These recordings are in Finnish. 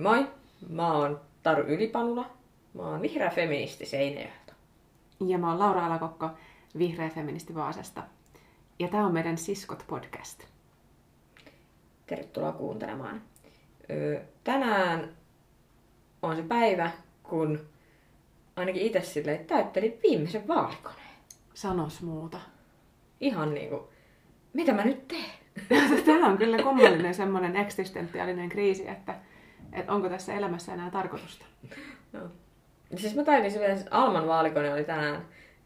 Moi, mä oon Taru Ylipanula. Mä oon vihreä feministi Seinäjoelta. Ja mä oon Laura Alakokko, vihreä feministi Vaasasta. Ja tää on meidän Siskot podcast. Tervetuloa kuuntelemaan. Öö, tänään on se päivä, kun ainakin itse silleen täyttelin viimeisen vaalikoneen. Sanos muuta. Ihan niinku, mitä mä nyt teen? Tämä on kyllä kummallinen semmoinen eksistentiaalinen kriisi, että, että onko tässä elämässä enää tarkoitusta. No. Siis mä tajutin vielä, että Alman vaalikone oli tänään,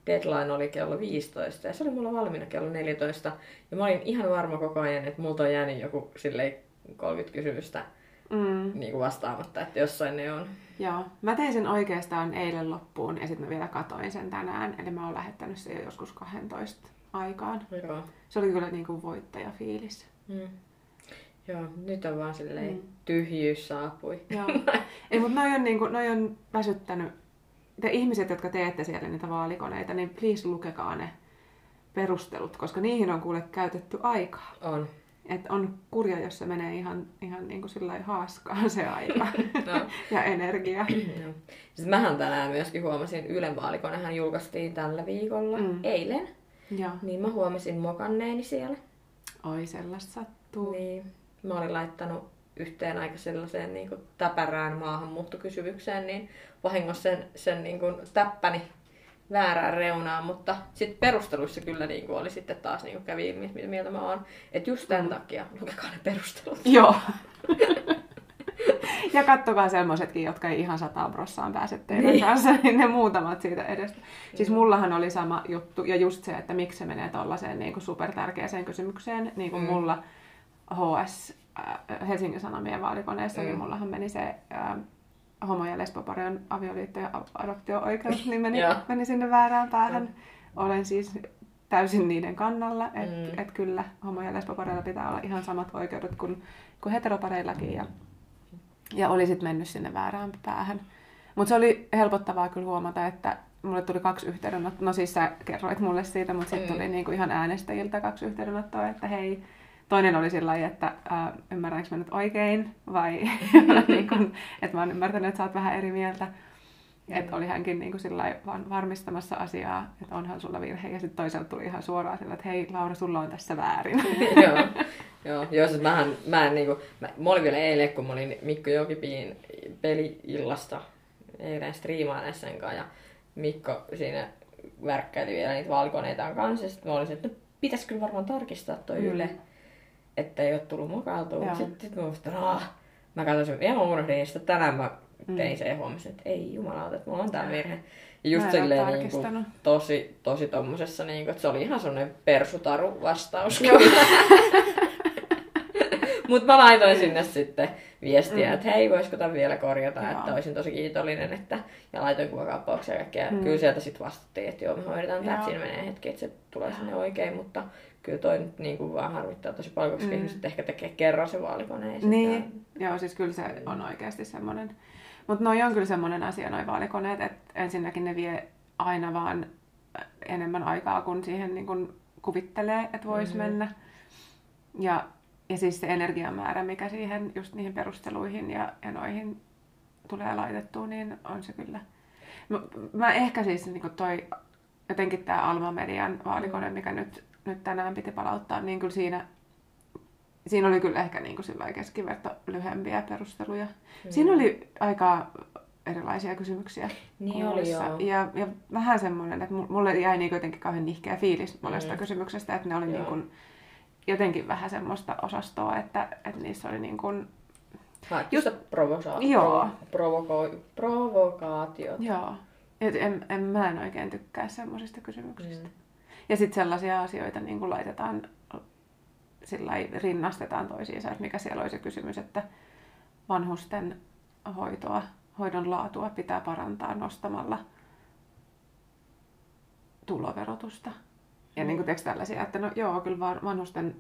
deadline oli kello 15 ja se oli mulla valmiina kello 14. Ja mä olin ihan varma koko ajan, että multa on jäänyt joku silleen 30 kysymystä mm. niin kuin vastaamatta, että jossain ne on. Joo, mä tein sen oikeastaan eilen loppuun ja sitten mä vielä katoin sen tänään. Eli mä oon lähettänyt sen jo joskus 12 aikaan. Joo. Se oli kyllä niin kuin voittajafiilis. Mm. Joo, nyt on vaan silleen mm. tyhjyys saapui. Joo. Ei, mutta noi on, niin kuin, noi on väsyttänyt. Te ihmiset, jotka teette siellä niitä vaalikoneita, niin please lukekaa ne perustelut, koska niihin on kuule käytetty aikaa. On. Et on kurja, jos se menee ihan, ihan niin kuin sillä haaskaan se aika No. ja energia. Joo. Siis mähän tänään myöskin huomasin, Ylen vaalikonehan julkaistiin tällä viikolla, Mm. eilen. Joo. Niin mä huomasin mokanneeni siellä. Oi, sellaista sattuu. Niin. Mä olin laittanut yhteen aika sellaiseen niin kuin täpärään maahanmuuttokysymykseen, niin vahingossa sen, sen niin kuin täppäni väärään reunaan, mutta sitten perusteluissa kyllä niin kuin oli sitten taas niin kuin kävi ilmi, mitä mieltä mä oon. Että just tämän takia lukekaa ne perustelut. Joo. ja kattokaa semmoisetkin, jotka ei ihan sataan prossaan pääse teidän Niin. kanssa, niin ne muutamat siitä edestä. Siis mullahan oli sama juttu, ja just se, että miksi se menee tollaiseen niin kuin supertärkeäseen kysymykseen, niin kuin Mm. mm. mulla HS äh, Helsingin Sanomien vaalikoneessakin, Mm. mm. mullahan meni se äh, homo- ja lesboparion avioliitto- ja adoptio-oikeus, niin meni, Joo. meni sinne väärään päähän. Olen siis täysin niiden kannalla, että Mm. mm. et kyllä homo- ja lesbopareilla pitää olla ihan samat oikeudet kuin, kuin heteropareillakin. Ja, ja oli sitten mennyt sinne väärään päähän. Mutta se oli helpottavaa kyllä huomata, että mulle tuli kaksi yhteydenottoa. No siis sä kerroit mulle siitä, mutta sitten Mm. tuli niinku ihan äänestäjiltä kaksi yhteydenottoa, että hei, toinen oli sillä lailla, että äh, ymmärränkö mä nyt oikein vai niin kun, että mä oon ymmärtänyt, että sä oot vähän eri mieltä. Että oli hänkin niin sillä vaan varmistamassa asiaa, että onhan sulla virhe. Ja sitten toisaalta tuli ihan suoraan sillä, että hei Laura, sulla on tässä väärin. joo, joo, joo siis mähän, mä en niinku, mä, mä olin vielä eilen, kun mä olin Mikko Jokipiin peli-illasta eilen striimaan sen kanssa ja Mikko siinä värkkäili vielä niitä vaalikoneitaan kanssa ja sitten mä olisin, että no, pitäisi kyllä varmaan tarkistaa toi Mm. Yle, että ei ole tullut mukailtua. Joo. Sitten sit mä muistin, että aah, mä katsoin sen, ja mä unohdin, ja sitten tänään mä Mm. tein sen ja huomasin, että ei jumalauta, että mulla on tää virhe. Ja just silleen niin kuin, tosi, tosi tommosessa, niin kuin, että se oli ihan semmonen persutaru vastaus. Mutta mä laitoin sinne sitten viestiä, Mm. että hei, voisiko tämän vielä korjata, Joo. että olisin tosi kiitollinen, että ja laitoin kuvakaappauksia ja kaikkea. Mm. Kyllä sieltä sitten vastattiin, että joo, me hoidetaan tämä, siinä menee hetki, että se tulee sinne oikein, mutta kyllä toi nyt niin kuin vaan harmittaa tosi paljon, koska Mm. mm. ihmiset ehkä tekee kerran se vaalikone. Niin, sitten- joo, siis kyllä se on oikeasti semmoinen. Mutta noi on kyllä semmoinen asia, noi vaalikoneet, että ensinnäkin ne vie aina vaan enemmän aikaa kuin siihen niin kun kuvittelee, että voisi Mhm. mennä. Ja, ja siis se energiamäärä, mikä siihen just niihin perusteluihin ja, ja noihin tulee laitettua, niin on se kyllä. Mä, mä ehkä siis niin toi, jotenkin tämä Alma Median vaalikone, mikä nyt, nyt tänään piti palauttaa, niin kyllä siinä Siinä oli kyllä ehkä niin kuin keskiverto lyhyempiä perusteluja. Mm. Siinä oli aika erilaisia kysymyksiä. Niin oli joo. Ja, ja vähän semmoinen, että mu- mulle jäi niin jotenkin kauhean nihkeä fiilis monesta Mm. kysymyksestä, että ne oli Joo. niin kuin jotenkin vähän semmoista osastoa, että, että niissä oli niin kuin, Just provosa- Joo. provo- provokaatiot. joo, et en, en, mä en oikein tykkää semmoisista kysymyksistä. Mm. Ja sitten sellaisia asioita niin kuin laitetaan, sillä rinnastetaan toisiinsa, että mikä siellä oli se kysymys, että vanhusten hoitoa, hoidon laatua pitää parantaa nostamalla tuloverotusta. Ja Mm. niin kuin teksti tällaisia, että no joo, kyllä van- vanhusten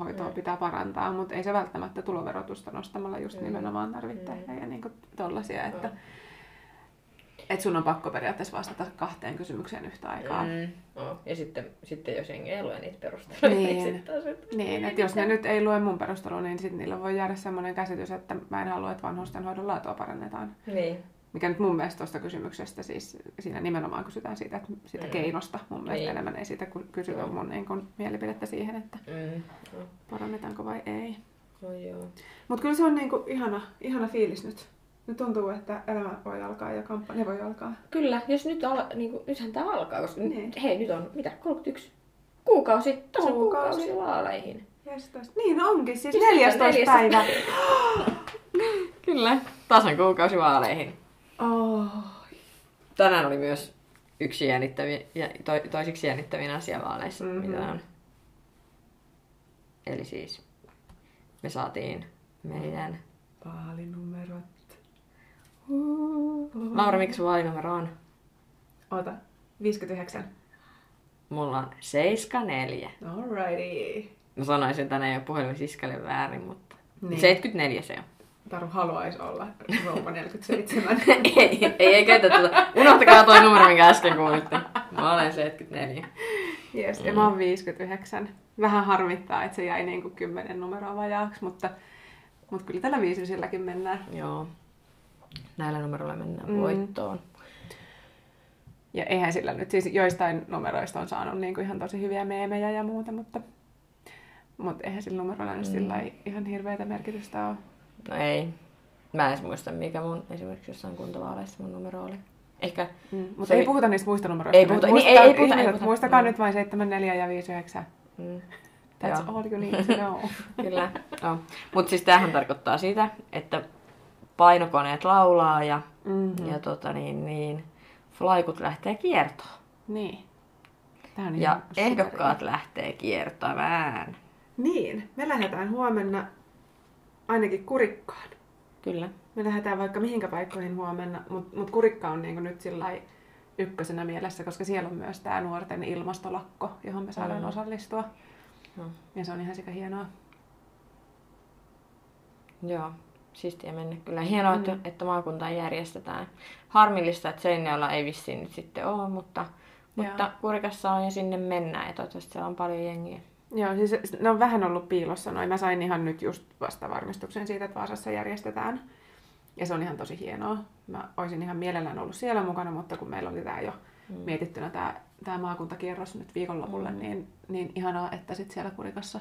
hoitoa Mm. pitää parantaa, mutta ei se välttämättä tuloverotusta nostamalla just Mm. nimenomaan tarvitse Mm. tehdä. Ja niin kuin tollaisia, että Joo. Et sun on pakko periaatteessa vastata kahteen kysymykseen yhtä aikaa. Mm. Oh. Ja sitten, sitten jos jengi ei lue niitä perusteluja, niin, Niin. sitten taas, että- Niin, että jos ne nyt ei lue mun perustelua, niin sitten niillä voi jäädä semmoinen käsitys, että mä en halua, että vanhustenhoidon laatua parannetaan. Niin. Mikä nyt mun mielestä tuosta kysymyksestä, siis siinä nimenomaan kysytään siitä, että siitä Mm. keinosta. Mun mielestä Niin. enemmän ei siitä ky- kysytä Joo. mun niin kun, mielipidettä siihen, että Mm. No. parannetaanko vai ei. No joo. Mutta kyllä se on niinku ihana, ihana fiilis nyt. Nyt tuntuu, että elämä voi alkaa ja kampanja voi alkaa. Kyllä, jos nyt al, niin kuin, nythän tämä alkaa, koska Niin. hei, nyt on mitä, 31 kuukausi, tasan Kuukausi. kuukausi vaaleihin. 14. Niin onkin, siis Siis 14 päivä. 14. Kyllä, tasan kuukausi vaaleihin. Oh. Tänään oli myös yksi jännittävi, ja to, toisiksi jännittävin asia vaaleissa, Mhm. mm-hmm. mitä on. Eli siis me saatiin meidän... Vaalinumerot. Laura, mikä sun vaalinumero on? Ota. 59. Mulla on 74. Alrighty. Mä sanoisin tänään jo puhelimen siskalle väärin, mutta... Niin. Niin. 74 se on. Taru haluaisi olla rouva 47. ei, ei, ei käytä tätä. Unohtakaa toi numero, minkä äsken kuulitte. Mä olen 74. Yes, ja mä oon 59. Vähän harmittaa, että se jäi niin kuin 10 numeroa vajaaksi, mutta, mutta kyllä tällä viisisilläkin mennään. Joo. Näillä numeroilla mennään Mm. voittoon. Ja eihän sillä nyt siis joistain numeroista on saanut niin kuin ihan tosi hyviä meemejä ja muuta, mutta, mutta eihän sillä numerolla nyt Mm. sillä ei ihan hirveätä merkitystä ole. No ei. Mä en muista, mikä mun esimerkiksi jossain kuntavaaleissa mun numero oli. Ehkä, Mm. Mutta Se ei puhuta niistä muista numeroista. Ei puhuta- niin, ei- ei puhuta, ei ihmiset, puhuta. Muistakaa Mm. nyt vain 74 ja 59. mm, That's Joo. all you need to know. kyllä. No. Mutta siis tämähän tarkoittaa sitä, että painokoneet laulaa ja, Mm-hmm. ja tota niin, niin, flaikut lähtee kiertoon. Niin. Tää on Ja ihan superi. ehdokkaat lähtee kiertämään. Niin, me lähdetään huomenna ainakin kurikkaan. Kyllä. Me lähdetään vaikka mihinkä paikkoihin huomenna, mutta mut kurikka on niinku nyt sillä ykkösenä mielessä, koska siellä on myös tämä nuorten ilmastolakko, johon me saadaan Mm. osallistua. No. Ja se on ihan sekä hienoa. Joo, siistiä mennä kyllä. Hienoa, Mm. että, että maakuntaan järjestetään. Harmillista, että Seinäjoella ei vissiin nyt sitten ole, mutta, mutta Joo. Kurikassa on ja sinne mennään ja toivottavasti siellä on paljon jengiä. Joo, siis ne on vähän ollut piilossa noin. Mä sain ihan nyt just vasta varmistuksen siitä, että Vaasassa järjestetään. Ja se on ihan tosi hienoa. Mä olisin ihan mielellään ollut siellä mukana, mutta kun meillä oli tää jo Mm. mietittynä tämä maakuntakierros nyt viikonlopulle, Mm. niin, niin ihanaa, että sit siellä Kurikassa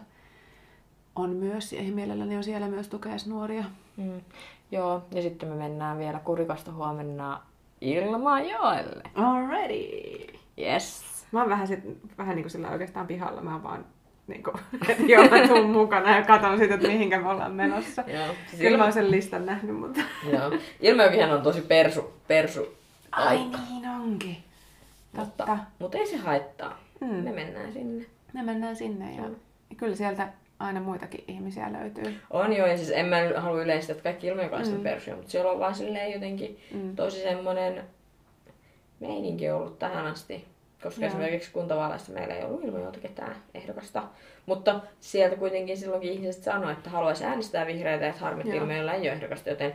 on myös, ja mielelläni on siellä myös tukea nuoria. Mm. Joo, ja sitten me mennään vielä Kurikasta huomenna Ilmajoelle. Already! Yes. Mä oon vähän, sit, vähän niin kuin sillä oikeastaan pihalla. Mä oon vaan niin kuin, että joo, mä tuun mukana ja katon sitten, että mihinkä me ollaan menossa. Joo. Siis Kyllä mä Ilma... oon sen listan nähnyt, mutta... Joo. Ilmajokihan on tosi persu, persu paikka. niin onkin. Totta. Mutta, mutta ei se haittaa. Mm. Me mennään sinne. Me mennään sinne ja, Joo. ja kyllä sieltä aina muitakin ihmisiä löytyy. On joo, ja siis en mä halua yleistää, että kaikki ilmajokalaiset Mm. on persuja, mutta siellä on vaan silleen jotenkin Mm. tosi semmoinen meininki ollut tähän asti. Koska Joo. esimerkiksi kuntavaaleissa meillä ei ollut ilmoilta ketään ehdokasta. Mutta sieltä kuitenkin silloinkin ihmiset sanoivat, että haluaisi äänestää vihreitä, että harmi, että Joo. ilmeillä ei ole ehdokasta, joten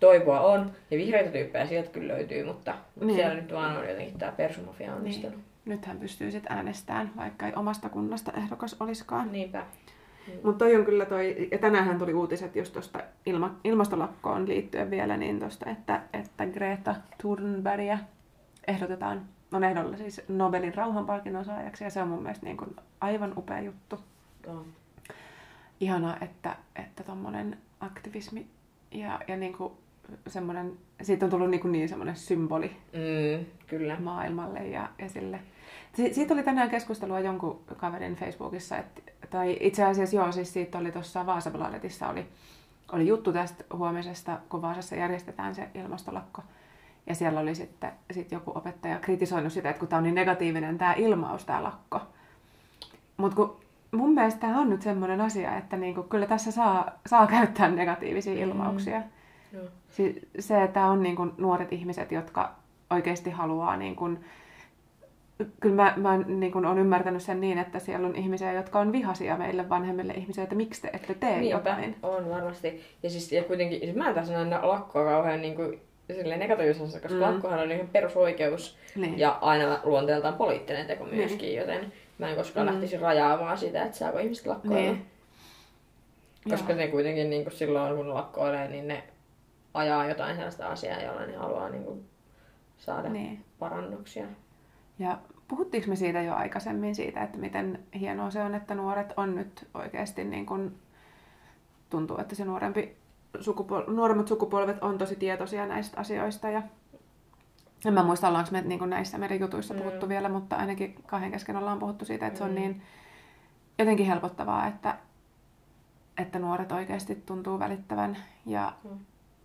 toivoa on. Ja vihreitä tyyppejä sieltä kyllä löytyy, mutta Niin. niin. siellä nyt vaan on jotenkin tämä persumafia onnistunut. Niin. Nythän pystyy sitten äänestämään, vaikka ei omasta kunnasta ehdokas olisikaan. Niinpä. Mutta toi on kyllä toi, ja tänäänhän tuli uutiset just tuosta ilma, ilmastolakkoon liittyen vielä, niin tosta, että, että Greta Thunbergia ehdotetaan, on ehdolla siis Nobelin rauhanpalkinnon saajaksi, ja se on mun mielestä niin kuin aivan upea juttu. On. Ihanaa, että, että tommonen aktivismi ja, ja niin kuin semmoinen, siitä on tullut niin, kuin niin semmoinen symboli Mm, kyllä. maailmalle ja, ja sille. Si- siitä oli tänään keskustelua jonkun kaverin Facebookissa, että, tai itse asiassa joo, siis siitä oli tuossa Vaasablaletissa oli, oli juttu tästä huomisesta, kun Vaasassa järjestetään se ilmastolakko. Ja siellä oli sitten sit joku opettaja kritisoinut sitä, että kun tämä on niin negatiivinen tämä ilmaus, tämä lakko. Mutta kun mun mielestä tämä on nyt semmoinen asia, että niinku, kyllä tässä saa, saa käyttää negatiivisia ilmauksia. Joo. Si- se, että on niin kuin nuoret ihmiset, jotka oikeasti haluaa, niin kuin, kyllä mä, mä niin kuin olen ymmärtänyt sen niin, että siellä on ihmisiä, jotka on vihaisia meille vanhemmille ihmisille, että miksi te ette tee Niinpä, jotain. on varmasti. Ja siis ja kuitenkin, siis mä en tässä näe lakkoa kauhean niin kuin silleen negatiivisessa, koska Mm. lakkohan on ihan perusoikeus Niin. ja aina luonteeltaan poliittinen teko myöskin, joten mä en koskaan Mm. lähtisi rajaamaan sitä, että saako ihmiset lakkoilla. Niin. Koska Joo. ne kuitenkin niin kuin silloin, kun lakkoilee, niin ne ajaa jotain sellaista asiaa, jolla ne haluaa niin kuin saada niin. Niin. parannuksia. Ja puhuttiinko me siitä jo aikaisemmin siitä, että miten hienoa se on, että nuoret on nyt oikeasti niin kuin, tuntuu, että se nuorempi sukupol- nuoremmat sukupolvet on tosi tietoisia näistä asioista ja en mä muista, ollaanko me niin kuin näissä meidän jutuissa Mm. puhuttu vielä, mutta ainakin kahden kesken ollaan puhuttu siitä, että se on Mm. niin jotenkin helpottavaa, että, että nuoret oikeasti tuntuu välittävän ja, Mm.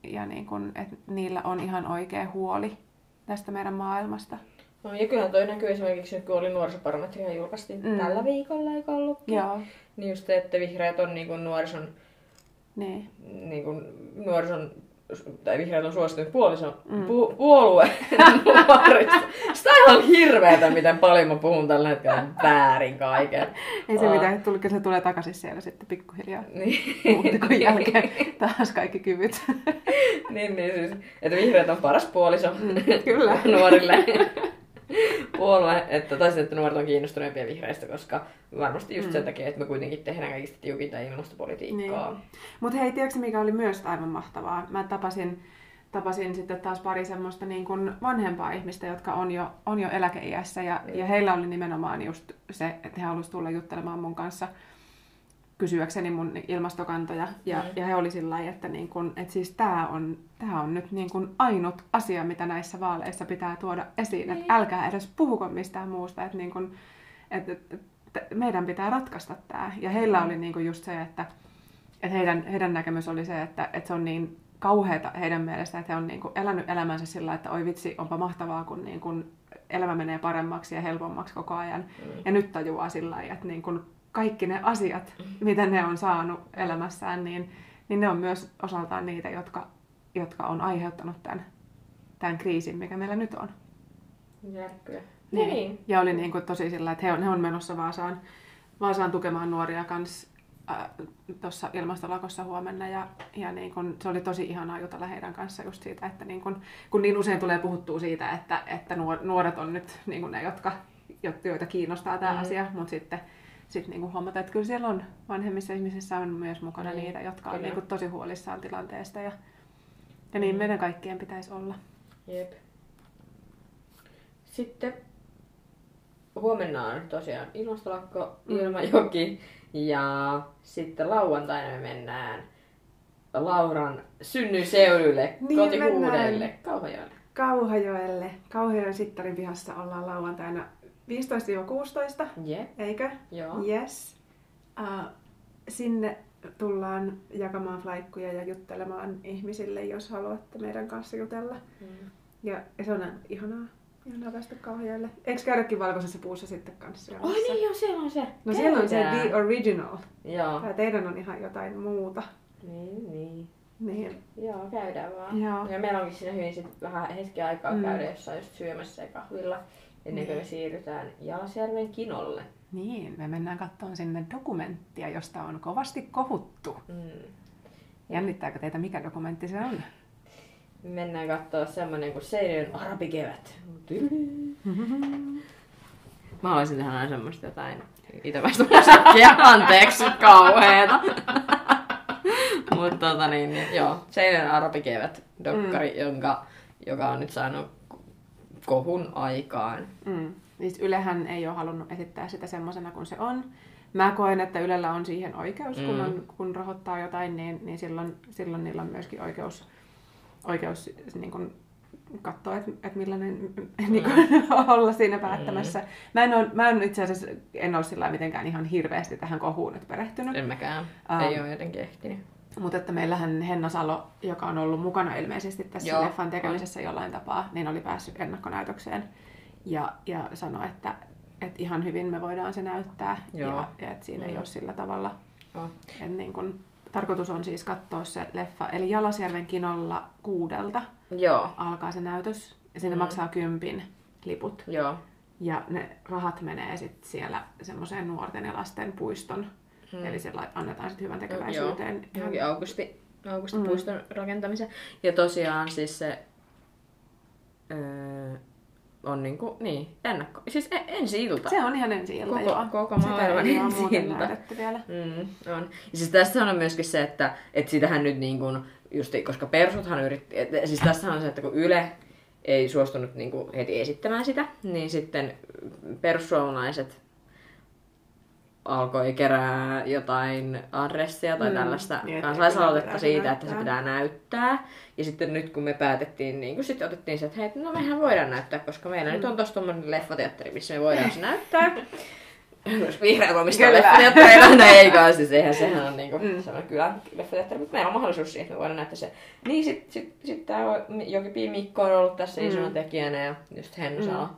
ja niin kuin, että niillä on ihan oikea huoli tästä meidän maailmasta. No, ja kyllähän toi näkyy esimerkiksi nyt, kun oli nuorisobarometria julkaistiin Mm. tällä viikolla, eikö ollutkin? Joo, Niin just se, että vihreät on niin kuin nuorison, niin. niin kuin nuorison tai vihreät on suosituin puolison, Mm. pu, puolue nuorista. Sitä on ihan hirveetä, miten paljon mä puhun tällä hetkellä väärin kaiken. Ei se mitään, tuli, se tulee takaisin siellä sitten pikkuhiljaa. Niin. Muutikon jälkeen taas kaikki kyvyt. niin, niin siis, että vihreät on paras puoliso Mm, kyllä. nuorille puolue, että, tai sitten, että nuoret on kiinnostuneempia vihreistä, koska varmasti just Mm. sen takia, että me kuitenkin tehdään kaikista tiukinta ilmastopolitiikkaa. Niin. Mutta hei, tiedätkö mikä oli myös aivan mahtavaa? Mä tapasin, tapasin sitten taas pari semmoista niin kuin vanhempaa ihmistä, jotka on jo, on jo eläkeiässä ja, Mm. ja heillä oli nimenomaan just se, että he halusivat tulla juttelemaan mun kanssa kysyäkseni mun ilmastokantoja. Ja, Mm. ja he oli sillä lailla, että, niin kun, että siis tämä on, tää on nyt niin kun ainut asia, mitä näissä vaaleissa pitää tuoda esiin. Että Niin. älkää edes puhuko mistään muusta. Että, niin kun, että, että, että meidän pitää ratkaista tämä. Ja heillä Mm. oli niin kun just se, että, että heidän, heidän näkemys oli se, että, että se on niin kauheata heidän mielestä, että he on niin kuin elänyt elämänsä sillä, että oi vitsi, onpa mahtavaa, kun niin kuin elämä menee paremmaksi ja helpommaksi koko ajan. Mm. Ja nyt tajuaa sillä lailla, että niin kuin kaikki ne asiat, mitä ne on saanut elämässään, niin, niin ne on myös osaltaan niitä, jotka, jotka on aiheuttanut tämän, tämän kriisin, mikä meillä nyt on. Järkkyä. Niin. Niin. Ja oli niin kuin tosi sillä, että he on, he on menossa Vaasaan, Vaasaan tukemaan nuoria kans tuossa ilmastolakossa huomenna ja, ja niin kun, se oli tosi ihanaa jutella heidän kanssa just siitä, että niin kun, kun niin usein tulee puhuttua siitä, että, että nuor- nuoret on nyt niin kun ne, jotka, jo- joita kiinnostaa tämä Mm. asia, mutta sitten sit niin huomata, että kyllä siellä on vanhemmissa ihmisissä on myös mukana Niin, niitä, jotka on kyllä. niin kun, tosi huolissaan tilanteesta ja, ja niin Mm. meidän kaikkien pitäisi olla. Jep. Sitten huomenna on tosiaan ilmastolakko Mm. Ilmajoki ja sitten lauantaina me mennään Lauran synnyseudulle, Niin kotihuudeille. Kauhajoelle. Kauhajoelle. Kauhajoen Sittarin pihassa ollaan lauantaina 15-16, Jep, eikö? joo. Yes. Uh, sinne tullaan jakamaan flaikkuja ja juttelemaan ihmisille, jos haluatte meidän kanssa jutella. Mm. Ja, ja se on ihanaa. Ihanaa päästä Kauhajoelle. Eikö käydäkin Valkoisessa puussa sitten kanssa? Oi niin joo, siellä on se. No siellä on se Käydään. The Original. Joo. Tai teidän on ihan jotain muuta. Niin, niin. Niin. Joo, käydään vaan. Joo. Ja meillä onkin siinä hyvin sit vähän hetken aikaa mm. käydä jossain just syömässä ja kahvilla, ennen kuin me siirrytään Jalasjärven kinolle. Niin, me mennään katsomaan sinne dokumenttia, josta on kovasti kohuttu. Mm. Jännittääkö teitä, mikä dokumentti se on? Mennään katsoa semmonen kuin Seinäjoen arabikevät. Mä haluaisin tehdä aina semmoista jotain itävästä musiikkia. Anteeksi, kauheeta. Mutta tota niin, niin, joo, Seinäjoen arabikevät dokkari, mm. jonka, joka on nyt saanut kohun aikaan. Mm. Siis Ylehän ei ole halunnut esittää sitä semmoisena kuin se on. Mä koen, että Ylellä on siihen oikeus, kun, Mm. on, kun rahoittaa jotain, niin, niin silloin, silloin niillä on myöskin oikeus, oikeus niin kuin katsoa, että, että millainen niin kuin, olla siinä päättämässä. Mä en, ole, mä en itse asiassa en ole sillä mitenkään ihan hirveästi tähän kohuun nyt perehtynyt. En mäkään. Ähm. Ei ole jotenkin ehtinyt. Mutta että meillähän Henna Salo, joka on ollut mukana ilmeisesti tässä Joo, leffan tekemisessä jollain tapaa, niin oli päässyt ennakkonäytökseen ja, ja sanoi, että, että ihan hyvin me voidaan se näyttää Joo. ja, ja että siinä ei Mm. ole sillä tavalla. Et niin kun, tarkoitus on siis katsoa se leffa, eli Jalasjärven kinolla kuudelta Joo. alkaa se näytös ja siinä Mm. maksaa kympin liput. Joo. Ja ne rahat menee sitten siellä semmoiseen nuorten ja lasten puiston, Mm. eli se annetaan sitten hyvän Joo, tekeväisyyteen. johonkin Augusti, Augusti Mm. puiston rakentamiseen. Ja tosiaan siis se öö, on niinku, niin, ennakko. Siis e- ensi ilta. Se on ihan ensi ilta, Koko- joo. koko maailman ensi ilta. näytetty vielä. Mm, on. Ja siis tässä on myöskin se, että, että sitähän nyt niin kuin, just, koska persuthan yritti, et, siis tässä on se, että kun Yle ei suostunut niin kuin heti esittämään sitä, niin sitten perussuomalaiset alkoi kerää jotain adressia tai Mm, tällaista niin, kansalaisaloitetta siitä, että se näyttää. pitää näyttää. Ja sitten nyt kun me päätettiin, niin kun sitten otettiin se, että hei, no mehän voidaan näyttää, koska meillä nyt on tossa tommonen leffateatteri, missä me voidaan se näyttää. Jos vihreät omistaa leffateattereita, no ei kai, siis eihän sehän on niinku Mm. mm. kylän leffateatteri, mutta meillä on mahdollisuus siihen, että me voidaan näyttää se. Niin sit, sit, sit tää Jokipi Mikko on ollut tässä Mm. isona tekijänä ja just Hennu Mm. Salo.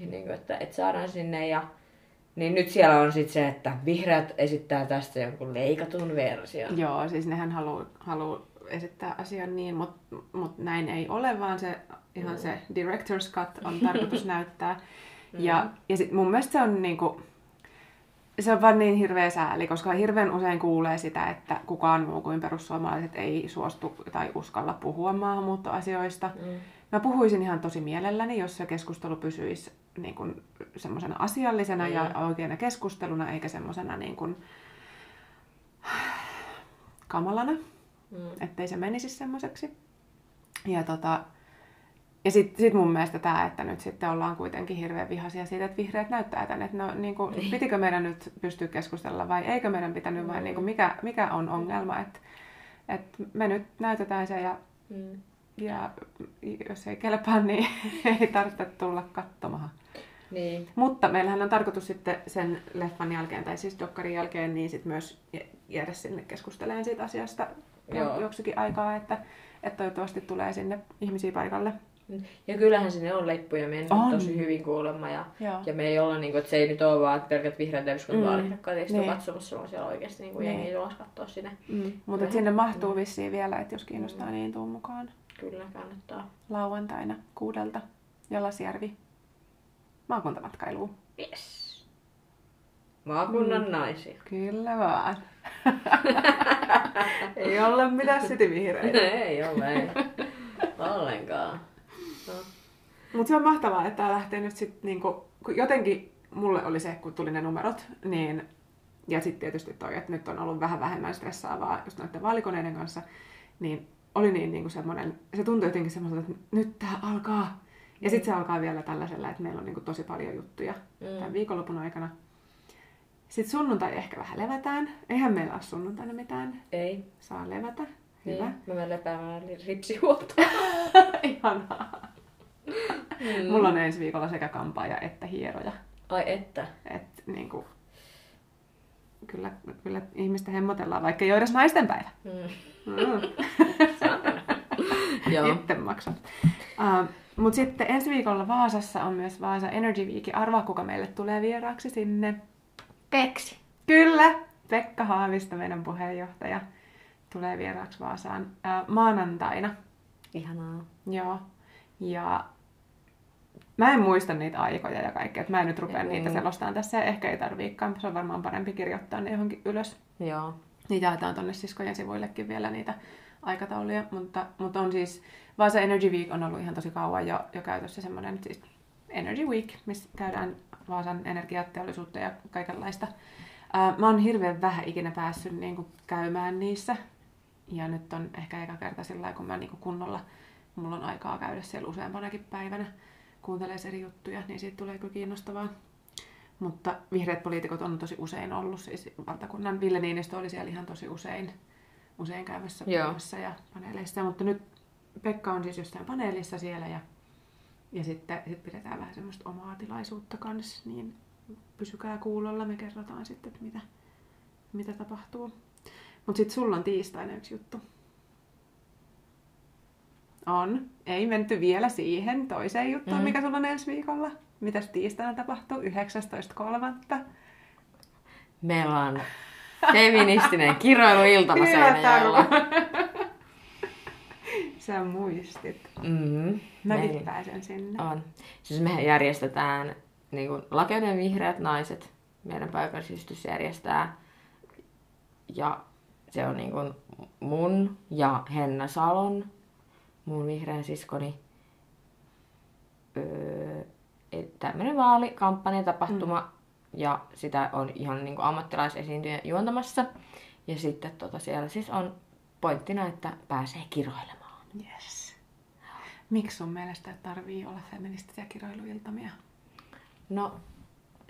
Ja Niinku, että, että saadaan sinne ja niin nyt siellä on sitten se, että vihreät esittää tästä jonkun leikatun version. Joo, siis nehän haluaa haluu esittää asian niin, mutta mut näin ei ole, vaan se ihan se director's cut on tarkoitus näyttää. Ja, ja sit mun mielestä se on niinku, se on vaan niin hirveä sääli, koska hirveän usein kuulee sitä, että kukaan muu kuin perussuomalaiset ei suostu tai uskalla puhua maahanmuuttoasioista. Mm. Mä puhuisin ihan tosi mielelläni, jos se keskustelu pysyisi niin kuin semmoisena asiallisena Mm. ja oikeana keskusteluna, eikä semmoisena niin kuin kamalana, Mm. ettei se menisi semmoiseksi. Ja, tota, ja sitten sit mun mielestä tämä, että nyt sitten ollaan kuitenkin hirveän vihaisia siitä, että vihreät näyttää tänne, että no, niin kuin, pitikö meidän nyt pystyä keskustella vai eikö meidän pitänyt vai niin kuin, mikä, mikä on ongelma, että, että me nyt näytetään se ja Mm. ja jos ei kelpaa, niin ei tarvitse tulla katsomaan. Niin. Mutta meillähän on tarkoitus sitten sen leffan jälkeen, tai siis dokkarin jälkeen, niin sitten myös jä- jäädä sinne keskustelemaan siitä asiasta Joo. joksikin aikaa, että, että toivottavasti tulee sinne ihmisiä paikalle. Ja kyllähän sinne on leppuja mennyt On. tosi hyvin kuulemma. Ja, Joo. ja me ei olla, niin kuin, että se ei nyt ole vaan pelkät vihreät eduskuntavaaliehdokkaat, mm. Niin. katsomassa, vaan siellä oikeasti niin kuin Niin. jengi tulossa katsoa sinne. Mm. Mutta Kyllähän- sinne mahtuu vissiin vielä, että jos kiinnostaa, Mm. niin tuu mukaan Kyllä kannattaa. lauantaina kuudelta Jalasjärvi maakuntamatkailuun. Yes. Maakunnan Mm. naisia. Kyllä vaan. ei olla mitään cityvihreitä. ei ole, ei. Ollenkaan. No. Mutta se on mahtavaa, että tämä lähtee nyt sitten niinku, kun jotenkin mulle oli se, kun tuli ne numerot, niin ja sitten tietysti toi, että nyt on ollut vähän vähemmän stressaavaa just noiden vaalikoneiden kanssa, niin oli niin niinku semmoinen, se tuntui jotenkin semmoiselta, että nyt tämä alkaa. Ja sitten se alkaa vielä tällaisella, että meillä on niinku tosi paljon juttuja mm. Tämän viikonlopun aikana. Sitten sunnuntai ehkä vähän levätään. Eihän meillä ole sunnuntaina mitään. Ei. Saa levätä. Hyvä. Niin. Mä menen lepäämään ripsihuolta. Ihanaa. Mm. Mulla on ensi viikolla sekä kampaaja että hieroja. Ai että. Et, niin kuin, kyllä, kyllä ihmistä hemmotellaan, vaikka ei ole edes naisten päivä. Mm. Mm. Joo. Itse maksan. Uh, Mutta sitten ensi viikolla Vaasassa on myös Vaasa Energy Week. Arvaa, kuka meille tulee vieraaksi sinne. Peksi. Kyllä! Pekka Haavisto, meidän puheenjohtaja, tulee vieraaksi Vaasaan uh, maanantaina. Ihanaa. Joo. Ja mä en muista niitä aikoja ja kaikkea, että mä en nyt rupea Mm. niitä selostamaan tässä ja ehkä ei tarviikaan. Se on varmaan parempi kirjoittaa ne johonkin ylös. Joo. Niitä jaetaan tonne siskojen sivuillekin vielä niitä aikatauluja, mutta, mutta on siis, Vaasa Energy Week on ollut ihan tosi kauan jo, jo käytössä semmoinen siis Energy Week, missä käydään Vaasan energiateollisuutta ja kaikenlaista. Ää, mä oon hirveän vähän ikinä päässyt niin kuin, käymään niissä. Ja nyt on ehkä eka kerta sillä kun mä niin kuin, kunnolla, mulla on aikaa käydä siellä useampanakin päivänä kuuntelee eri juttuja, niin siitä tulee kyllä kiinnostavaa. Mutta vihreät poliitikot on tosi usein ollut, siis valtakunnan Ville Niinistö oli siellä ihan tosi usein, usein käymässä puhumassa ja paneeleissa. Mutta nyt Pekka on siis jossain paneelissa siellä ja, ja sitten sit pidetään vähän semmoista omaa tilaisuutta kanssa, niin pysykää kuulolla, me kerrotaan sitten, että mitä, mitä tapahtuu. Mutta sitten sulla on tiistaina yksi juttu. On. Ei menty vielä siihen toiseen juttuun, Mhm. mikä sulla on ensi viikolla. Mitäs tiistaina tapahtuu? 19.3. Meillä on feministinen kiroiluiltama Hyvä Seinäjoella. Sä muistit. Mm-hmm. Mäkin pääsen sinne. On. Siis me järjestetään niin kuin Lakeuden vihreät naiset, meidän paikallisistys järjestää. Ja se on niin kuin mun ja Henna Salon, mun vihreän siskoni. öö, tämmöinen vaalikampanjatapahtuma, mm. Ja sitä on ihan niin kuin ammattilaisesiintyjä juontamassa. Ja sitten tota, siellä siis on pointtina, että pääsee kiroilemaan. Yes. Miksi sun mielestä tarvii olla feministisiä kiroiluiltamia? No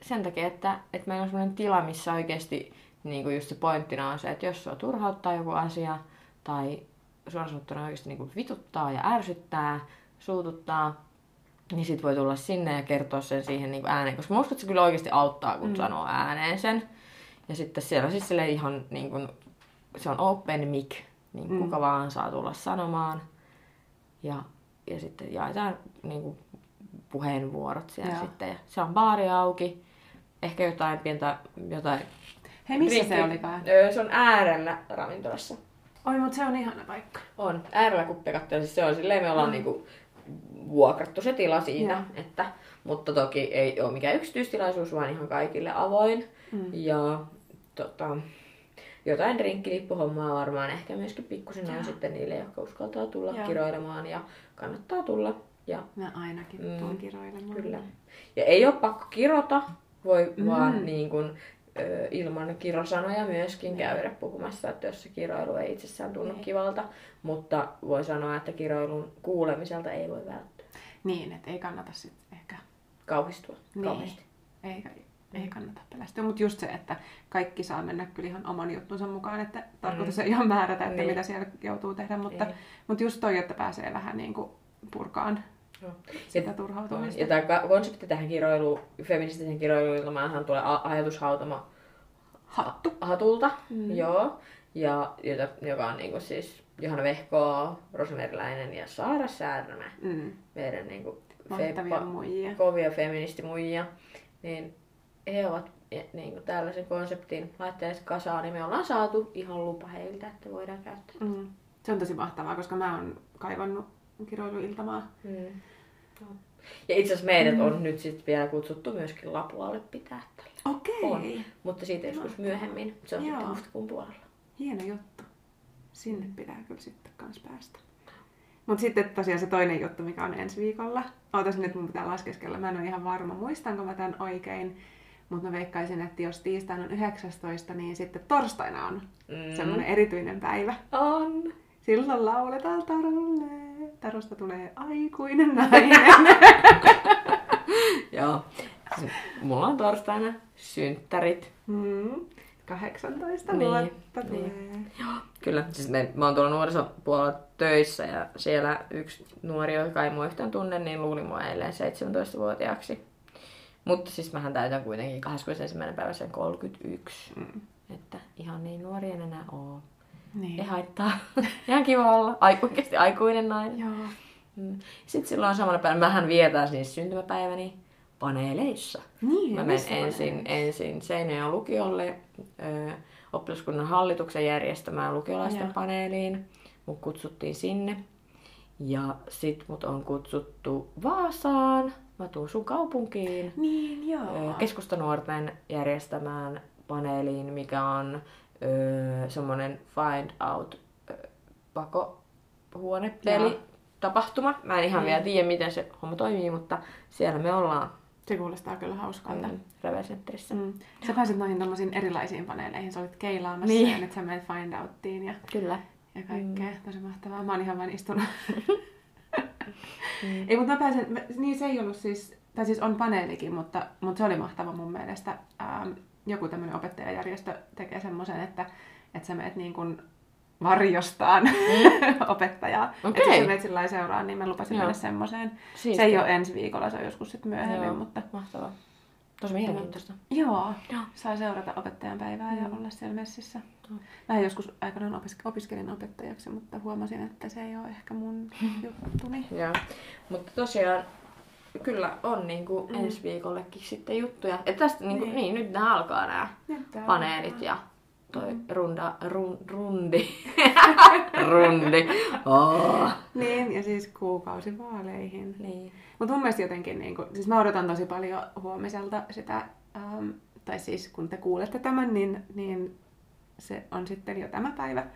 sen takia, että, että meillä on sellainen tila, missä oikeasti niin kuin just se pointtina on se, että jos sua turhauttaa joku asia tai suoraan sanottuna oikeasti niin kuin vituttaa ja ärsyttää, suututtaa, niin sit voi tulla sinne ja kertoa sen siihen niin ääneen, koska mä uskon, että se kyllä oikeasti auttaa, kun mm. sanoo ääneen sen. Ja sitten siellä siis sille ihan niin kuin, se on open mic, niin mm. kuka vaan saa tulla sanomaan. Ja, ja sitten jaetaan niin kuin, puheenvuorot siellä Joo. sitten. Ja se on baari auki. Ehkä jotain pientä, jotain... Hei, missä Rinkki. se olikaan? Se on äärellä ravintolassa. Oi, mutta se on ihana paikka. On. Äärellä kuppikatto. Siis se on silleen, me ollaan mm. niinku vuokrattu se tila siitä. Että, mutta toki ei ole mikään yksityistilaisuus, vaan ihan kaikille avoin. Mm. Ja tota, jotain drinkkilippuhommaa varmaan ehkä myöskin pikkusen on sitten niille, jotka uskaltaa tulla Joo. kiroilemaan ja kannattaa tulla. Ja, Mä ainakin mm, tuon kiroilemaan. Kyllä. Ja ei ole pakko kirota, voi mm. vaan niin kuin, ö, ilman kirosanoja myöskin käydä puhumassa, että jos se kiroilu ei itsessään tunnu ei. kivalta, mutta voi sanoa, että kiroilun kuulemiselta ei voi välttyä. Niin, että ei kannata sitten ehkä kauhistua niin. kauheasti. Eikä, ei kannata pelästyä, mutta just se, että kaikki saa mennä kyllä ihan oman juttunsa mukaan, että tarkoitus mm. ei ihan määrätä, että niin. mitä siellä joutuu tehdä, mutta, mutta just toi, että pääsee vähän niin kuin purkaan no. sitä turhautumista. Ja tämä konsepti tähän kiroiluun, feministisen kiroiluilmaanhan tulee ajatushautama Hattu. hatulta, mm. joo, ja jota, joka on niin kuin siis Johanna Vehko, Rosameriläinen ja Saara Särmä, mm. meidän niin kuin feppa, muijia. kovia feministimuijia, niin he ovat niin kuin tällaisen konseptin laittaneet kasaan, niin me ollaan saatu ihan lupa heiltä, että voidaan käyttää. Mm. Se on tosi mahtavaa, koska mä oon kaivannut kiroiluiltamaa. Mm. Ja itse asiassa meidät mm. on nyt sitten vielä kutsuttu myöskin Lapualle pitää tällä. Okei. Okay. On. Mutta siitä joskus myöhemmin. Se on Joo. sitten huhtikuun puolella. Hieno juttu. Sinne pitää kyllä sitten kans päästä. Mutta sitten tosiaan se toinen juttu, mikä on ensi viikolla. Ootas nyt, mun pitää laskeskella. Mä en ole ihan varma, muistanko mä tämän oikein. Mutta mä veikkaisin, että jos tiistaina on 19, niin sitten torstaina on mm. semmoinen erityinen päivä. On. Silloin lauletaan Tarulle. Tarusta tulee aikuinen nainen. Joo. Mulla on torstaina synttärit. Mm. 18 niin, vuotta tulee. Niin. Joo, kyllä. Siis me, mä oon tuolla nuorisopuolella töissä ja siellä yksi nuori, joka ei mua yhtään tunne, niin luuli mua eilen 17-vuotiaaksi. Mutta siis mähän täytän kuitenkin 21. päivä sen 31. Mm. Että ihan niin nuori en enää oo. Niin. Ei haittaa. Ihan kiva olla. Aikuisesti aikuinen nainen. Joo. Mm. Sitten silloin samana päivänä mähän vietän siis syntymäpäiväni paneeleissa. Niin, Mä menen ensin, ensin Seinäjoen lukiolle ö, oppilaskunnan hallituksen järjestämään lukiolaisten ja. paneeliin. Mut kutsuttiin sinne. Ja sit mut on kutsuttu Vaasaan. Mä tuun sun kaupunkiin. Niin, joo. Keskustanuorten järjestämään paneeliin, mikä on öö, semmonen Find Out pakohuonepeli tapahtuma. Mä en ihan mm. vielä tiedä, miten se homma toimii, mutta siellä me ollaan. Se kuulostaa kyllä hauskalta. Mm, Revecenterissä. Mm. Sä pääsit noihin erilaisiin paneeleihin. Sä olit keilaamassa niin. ja nyt sä menet Find Outtiin ja, kyllä. ja kaikkea. Mm. Tosi mahtavaa. Mä oon ihan vain istunut. mm. Ei, mutta mä pääsen, niin se ei ollut siis, tai siis on paneelikin, mutta, mutta se oli mahtava mun mielestä. Ähm, joku tämmöinen opettajajärjestö tekee semmoisen, että, että sä menet niin kuin varjostaan mm. opettajaa. Okay. Että jos menet sillä seuraan, niin mä lupasin Joo. mennä semmoiseen. Se ei ole ensi viikolla, se on joskus sitten myöhemmin. Joo. Mutta... Mahtavaa. Tosi mielenkiintoista. Joo. Joo. Saa seurata opettajan päivää mm. ja olla siellä messissä. Vähän joskus aikanaan opisk- opiskelin opettajaksi, mutta huomasin, että se ei ole ehkä mun juttuni. Joo. Mutta tosiaan kyllä on niin kuin mm. ensi viikollekin sitten juttuja. Et tästä niin, kuin, niin. niin nyt nämä alkaa nämä paneelit alkaa. ja toi mm. runda, run, rundi. rundi. Oh. Niin, ja siis kuukausi vaaleihin. Niin. Mutta mun mielestä jotenkin, niin kuin, siis mä odotan tosi paljon huomiselta sitä, ähm, tai siis kun te kuulette tämän, niin, niin se on sitten jo tämä päivä,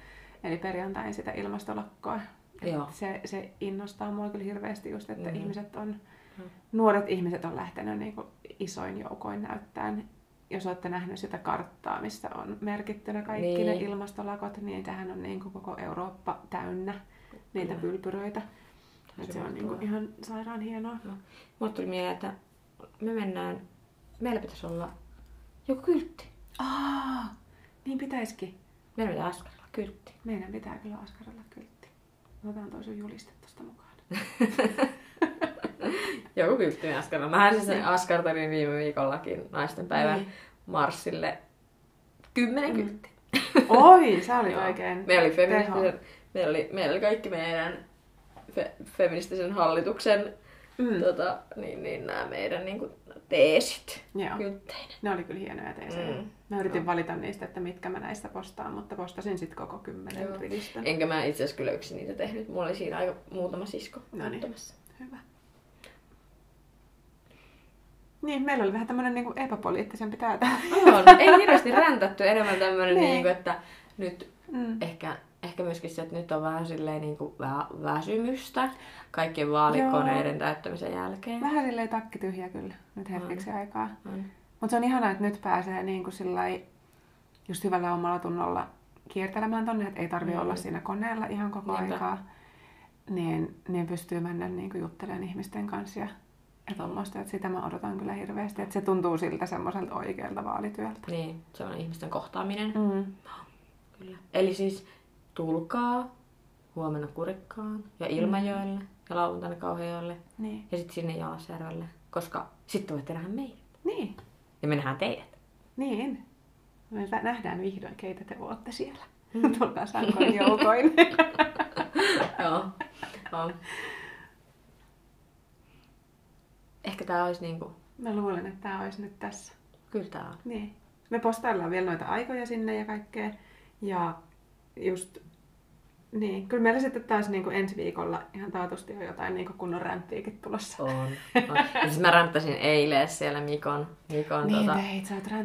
eli perjantain sitä ilmastolakkoa. Joo. Se, se innostaa mua kyllä hirveästi just, että mm. ihmiset on Mm. nuoret ihmiset on lähtenyt niin kuin isoin joukoin näyttämään. Jos olette nähneet sitä karttaa, missä on merkittynä kaikki niin. ne ilmastolakot, niin tähän on niin kuin koko Eurooppa täynnä niitä pylpyröitä. Et se on niin kuin ihan sairaan hienoa. Mulle tuli mieleen, että me mennään, meillä pitäisi olla joku kyltti. Aa, niin pitäisikin. Meillä pitää askarilla kyltti. Meidän pitää kyllä askarella kyltti. Otetaan toi sun juliste tosta mukaan. Joku kyltti me askarilla. Mähän siis Niin. askartelin viime viikollakin naisten päivän Niin. Marssille kymmenen Mm. kylttiä. Oi, olit Joo. oikein. Meillä oli, feministisen, meillä oli, meillä oli kaikki meidän fe, feministisen hallituksen Mm. tota, niin, niin nämä meidän niin kuin, teesit Joo. Ne oli kyllä hienoja teesejä. Mm. Mä yritin Joo. valita niistä, että mitkä mä näistä postaan, mutta postasin sitten koko kymmenen rivistä. Enkä mä itse asiassa kyllä yksin niitä tehnyt. Mulla oli siinä aika muutama sisko No niin. Hyvä. Niin, meillä oli vähän tämmönen niinku epäpoliittisempi tää tää. On. Ei hirveästi räntätty, enemmän tämmönen, Niin. niin. kuin, että nyt Mm. ehkä, ehkä myöskin se, että nyt on vähän silleen niin kuin vä- väsymystä kaikkien vaalikoneiden täyttämisen jälkeen. Vähän silleen takki tyhjä kyllä nyt hetkeksi aikaa. On. Mutta se on ihanaa, että nyt pääsee niinku sillai just hyvällä omalla tunnolla kiertelemään tonne, että ei tarvi Mm. olla siinä koneella ihan koko Niinpä. aikaa. Niin, niin pystyy mennä niinku juttelemaan ihmisten kanssa ja, ja tommoista, että sitä mä odotan kyllä hirveästi. Että se tuntuu siltä semmoiselta oikealta vaalityöltä. Niin, se on ihmisten kohtaaminen. Mm. Kyllä. Eli siis tulkaa huomenna Kurikkaan ja Ilmajoelle ja lauantaina Kauhajoelle Niin. ja sitten sinne Jalasjärvelle, koska sitten voitte nähdä meidät. Niin. Ja me nähdään teidät. Niin. Me nä- nähdään vihdoin, keitä te ootte siellä. Mm. Tulkaa sankoin joukoin. Joo. Ehkä tää olisi niinku... Mä luulen, että tämä olisi nyt tässä. Kyllä tää on. Niin. Me postaillaan vielä noita aikoja sinne ja kaikkea. Ja just, niin, kyllä meillä sitten taas niin kuin ensi viikolla ihan taatusti on jotain niin kuin kunnon ränttiäkin tulossa. On. on. Ja siis mä ränttäsin eilen siellä Mikon, Mikon niin tota,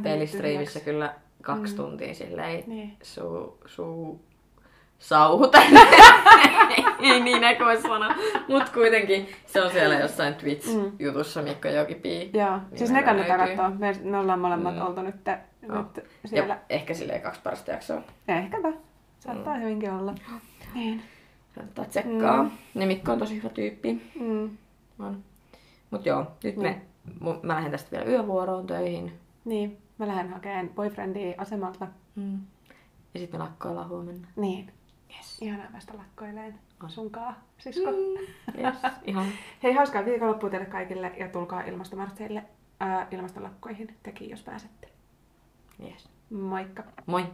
pelistriimissä kyllä kaksi Mm. tuntia silleen Niin. suu, suu, sauhuta. Ei niin ehkä voi sanoa. Mut kuitenkin se on siellä jossain Twitch-jutussa Mikko Jokipii. Joo, siis Nimellä ne kannattaa katsoa. Me, me ollaan molemmat Mm. oltu nyt, Joo. nyt siellä. Ja ehkä silleen kaksi parasta jaksoa. Ja ehkäpä. Saattaa Mm. hyvinkin olla. Niin. Kannattaa tsekkaa. Mm. Ne Mikko on tosi hyvä tyyppi. Mm. On. Mut joo, nyt me, mu- mä lähden tästä vielä yövuoroon töihin. Niin. Mä lähden hakemaan boyfriendia asemalta. Mm. Ja sitten me lakkoillaan huomenna. Niin. Yes. Ihanaa päästä lakkoileen On. sunkaa, sisko. Mm. yes. Ihan. Hei, hauskaa viikonloppua teille kaikille ja tulkaa ilmastomarsseille ää, ilmastolakkoihin tekin, jos pääsette. Yes. Moikka! Moi.